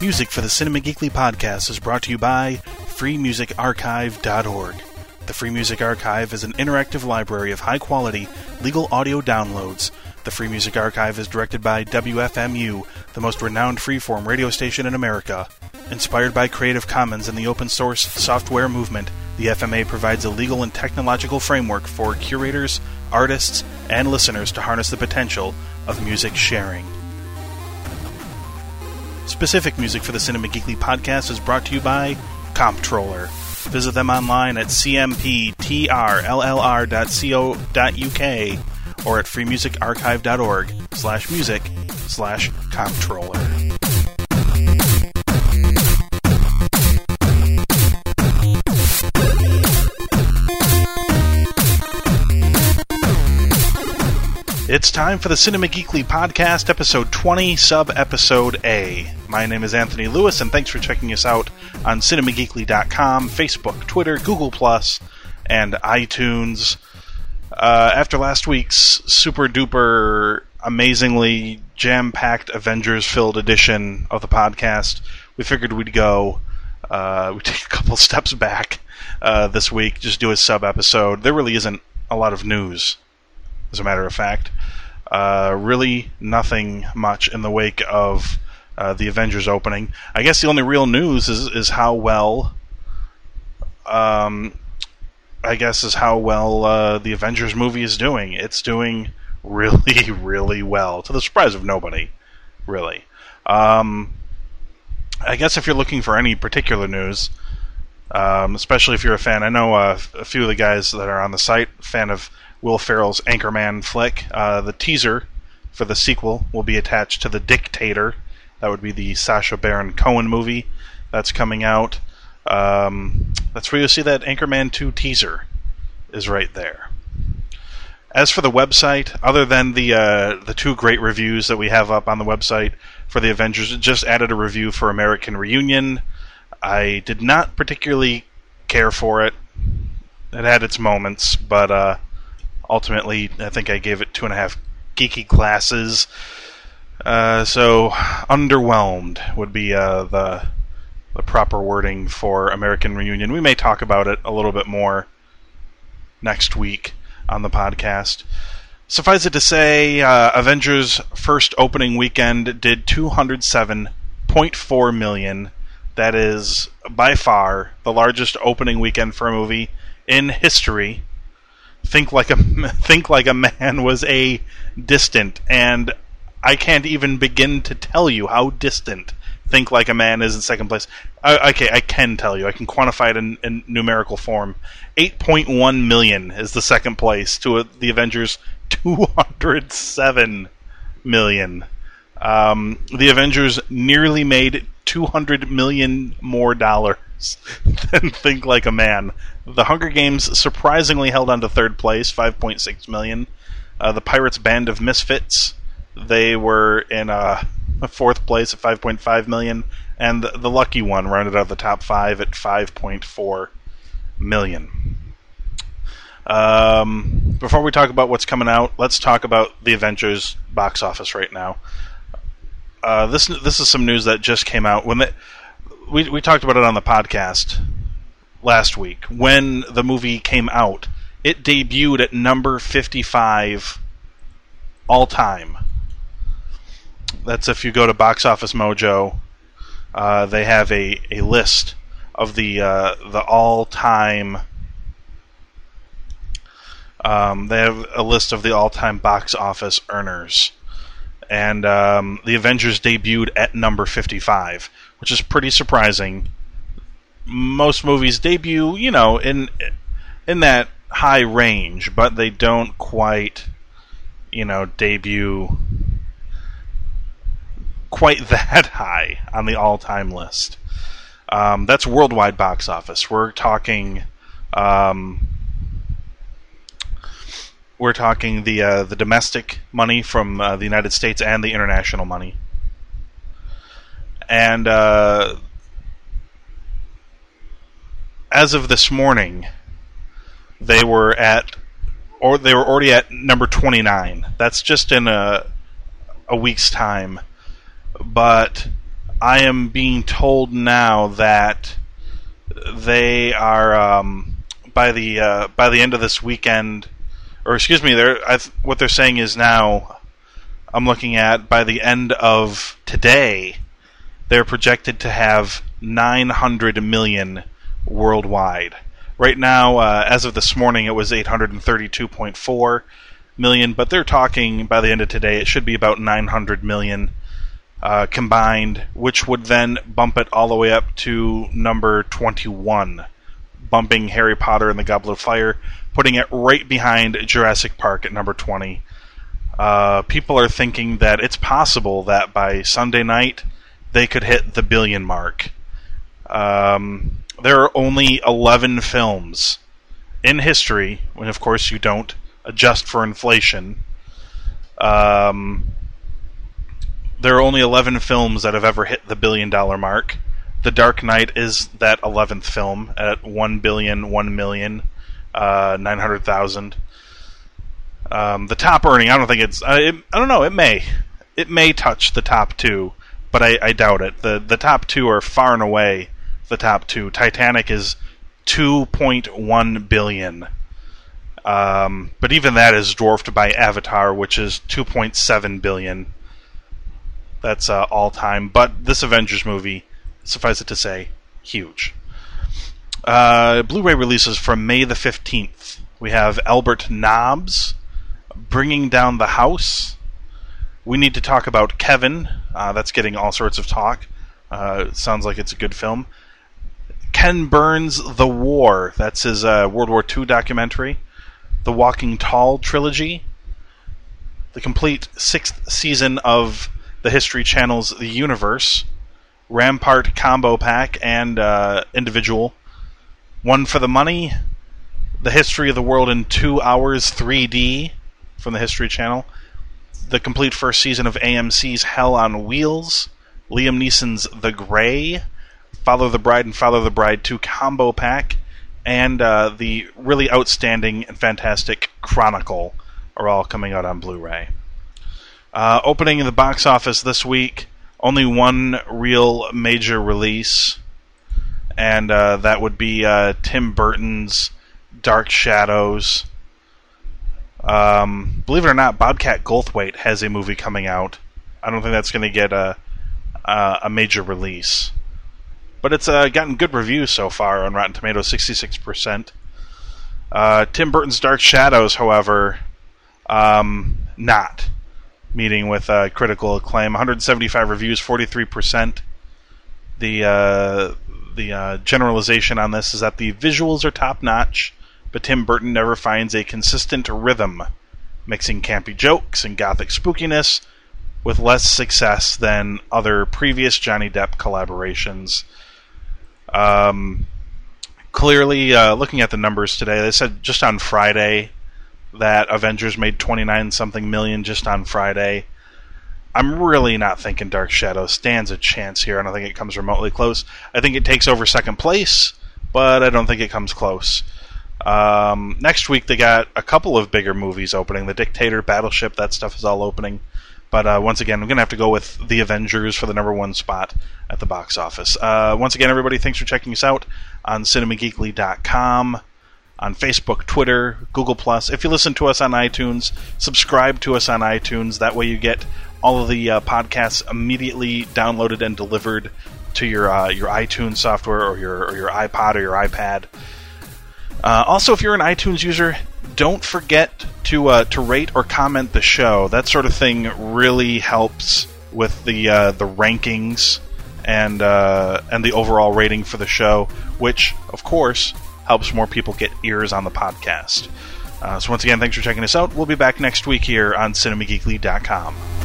Music for the Cinema Geekly podcast is brought to you by freemusicarchive.org. The Free Music Archive is an interactive library of high quality legal audio downloads. The Free Music Archive is directed by WFMU, the most renowned freeform radio station in America. Inspired by Creative Commons and the open source software movement, the FMA provides a legal and technological framework for curators, artists, and listeners to harness the potential of music sharing. Specific music for the Cinema Geekly podcast is brought to you by Comptroller. Visit them online at cmptrllr.co.uk or at freemusicarchive.org slash music slash comptroller. It's time for the Cinema Geekly Podcast, episode 20, sub episode A. My name is Anthony Lewis, and thanks for checking us out on cinemageekly.com, Facebook, Twitter, Google, and iTunes. Uh, after last week's super duper, amazingly jam packed Avengers filled edition of the podcast, we figured we'd go, uh, we'd take a couple steps back uh, this week, just do a sub episode. There really isn't a lot of news as a matter of fact. Uh, really, nothing much in the wake of uh, the Avengers opening. I guess the only real news is is how well. Um, I guess is how well uh, the Avengers movie is doing. It's doing really, really well, to the surprise of nobody, really. Um, I guess if you're looking for any particular news, um, especially if you're a fan, I know uh, a few of the guys that are on the site, fan of Will Ferrell's Anchorman flick. Uh, the teaser for the sequel will be attached to The Dictator. That would be the Sacha Baron Cohen movie that's coming out. Um, that's where you'll see that Anchorman 2 teaser is right there. As for the website, other than the uh, the two great reviews that we have up on the website for the Avengers, it just added a review for American Reunion. I did not particularly care for it. It had its moments, but uh, ultimately, I think I gave it two and a half geeky classes. Uh, so, underwhelmed would be uh, the the proper wording for American Reunion. We may talk about it a little bit more next week on the podcast. Suffice it to say, uh, Avengers' first opening weekend did 207.4 million. That is by far the largest opening weekend for a movie in history. Think like a think like a man was a distant, and I can't even begin to tell you how distant Think Like a Man is in second place. Uh, okay, I can tell you. I can quantify it in, in numerical form. 8.1 million is the second place to a, the Avengers 207 million. Um, the Avengers nearly made 200 million more dollars than Think Like a Man. The Hunger Games surprisingly held on to third place, 5.6 million. Uh, the Pirates Band of Misfits, they were in uh, fourth place at 5.5 million, and the, the lucky one rounded out the top five at 5.4 million. Um, before we talk about what's coming out, let's talk about the Avengers box office right now. Uh, this this is some news that just came out when the, we we talked about it on the podcast last week when the movie came out. It debuted at number 55 all time. That's if you go to Box Office Mojo, uh, they have a, a list of the uh, the all time. Um, they have a list of the all time box office earners, and um, the Avengers debuted at number fifty five, which is pretty surprising. Most movies debut, you know, in in that high range, but they don't quite, you know, debut quite that high on the all-time list. Um, that's worldwide box office. We're talking. Um, we're talking the uh, the domestic money from uh, the United States and the international money, and uh, as of this morning, they were at or they were already at number twenty nine. That's just in a a week's time but I am being told now that they are um, by the uh, by the end of this weekend, or excuse me, they're th- what they're saying is now. I'm looking at by the end of today, they're projected to have 900 million worldwide. Right now, uh, as of this morning, it was 832.4 million, but they're talking by the end of today, it should be about 900 million uh, combined, which would then bump it all the way up to number 21, bumping Harry Potter and the Goblet of Fire, putting it right behind Jurassic Park at number 20. Uh, people are thinking that it's possible that by Sunday night they could hit the billion mark. Um, there are only 11 films in history, when of course you don't adjust for inflation. Um, there are only 11 films that have ever hit the billion dollar mark. The Dark Knight is that 11th film at 1 billion, 1 million, uh, 900,000. Um, the top earning, I don't think it's. Uh, it, I don't know. It may, it may touch the top two, but I, I doubt it. the The top two are far and away the top two. Titanic is 2.1 billion, um, but even that is dwarfed by Avatar, which is 2.7 billion. That's uh, all time. But this Avengers movie, suffice it to say, huge. Uh, Blu-ray releases from May the 15th. We have Albert Nobbs bringing down the house. We need to talk about Kevin. Uh, that's getting all sorts of talk. Uh, sounds like it's a good film. Ken Burns' The War. That's his uh, World War II documentary. The Walking Tall trilogy. The complete sixth season of the History Channel's The Universe. Rampart Combo Pack and uh, Individual. One for the Money. The History of the World in Two Hours 3D from the History Channel, the complete first season of AMC's Hell on Wheels, Liam Neeson's The Grey, Father of the Bride and Father of the Bride 2 combo pack, and uh, the really outstanding and fantastic Chronicle are all coming out on Blu ray. Uh, opening in the box office this week, only one real major release, and uh, that would be uh, Tim Burton's Dark Shadows. Um, believe it or not, Bobcat Goldthwait has a movie coming out. I don't think that's going to get a a major release, but it's uh, gotten good reviews so far on Rotten Tomatoes, sixty six percent. Uh, Tim Burton's Dark Shadows, however, um, not meeting with uh, critical acclaim. 175 reviews, 43 percent. The uh, the uh, generalization on this is that the visuals are top notch but Tim Burton never finds a consistent rhythm, mixing campy jokes and gothic spookiness with less success than other previous Johnny Depp collaborations. Um, clearly, uh, looking at the numbers today, they said just on Friday that Avengers made 29 something million just on Friday. I'm really not thinking Dark Shadow stands a chance here. I don't think it comes remotely close. I think it takes over second place, but I don't think it comes close. Um, next week they got a couple of bigger movies opening. The Dictator, Battleship, that stuff is all opening. But uh, once again, I'm going to have to go with The Avengers for the number one spot at the box office. Uh, once again, everybody, thanks for checking us out on cinemageekly.com, on Facebook, Twitter, Google Plus. If you listen to us on iTunes, subscribe to us on iTunes. That way, you get all of the uh, podcasts immediately downloaded and delivered to your uh, your iTunes software or your or your iPod or your iPad. Uh, also, if you're an iTunes user, don't forget to uh, to rate or comment the show. That sort of thing really helps with the uh, the rankings and uh, and the overall rating for the show, which of course helps more people get ears on the podcast. Uh, so once again, thanks for checking us out. We'll be back next week here on CinemaGeekly.com.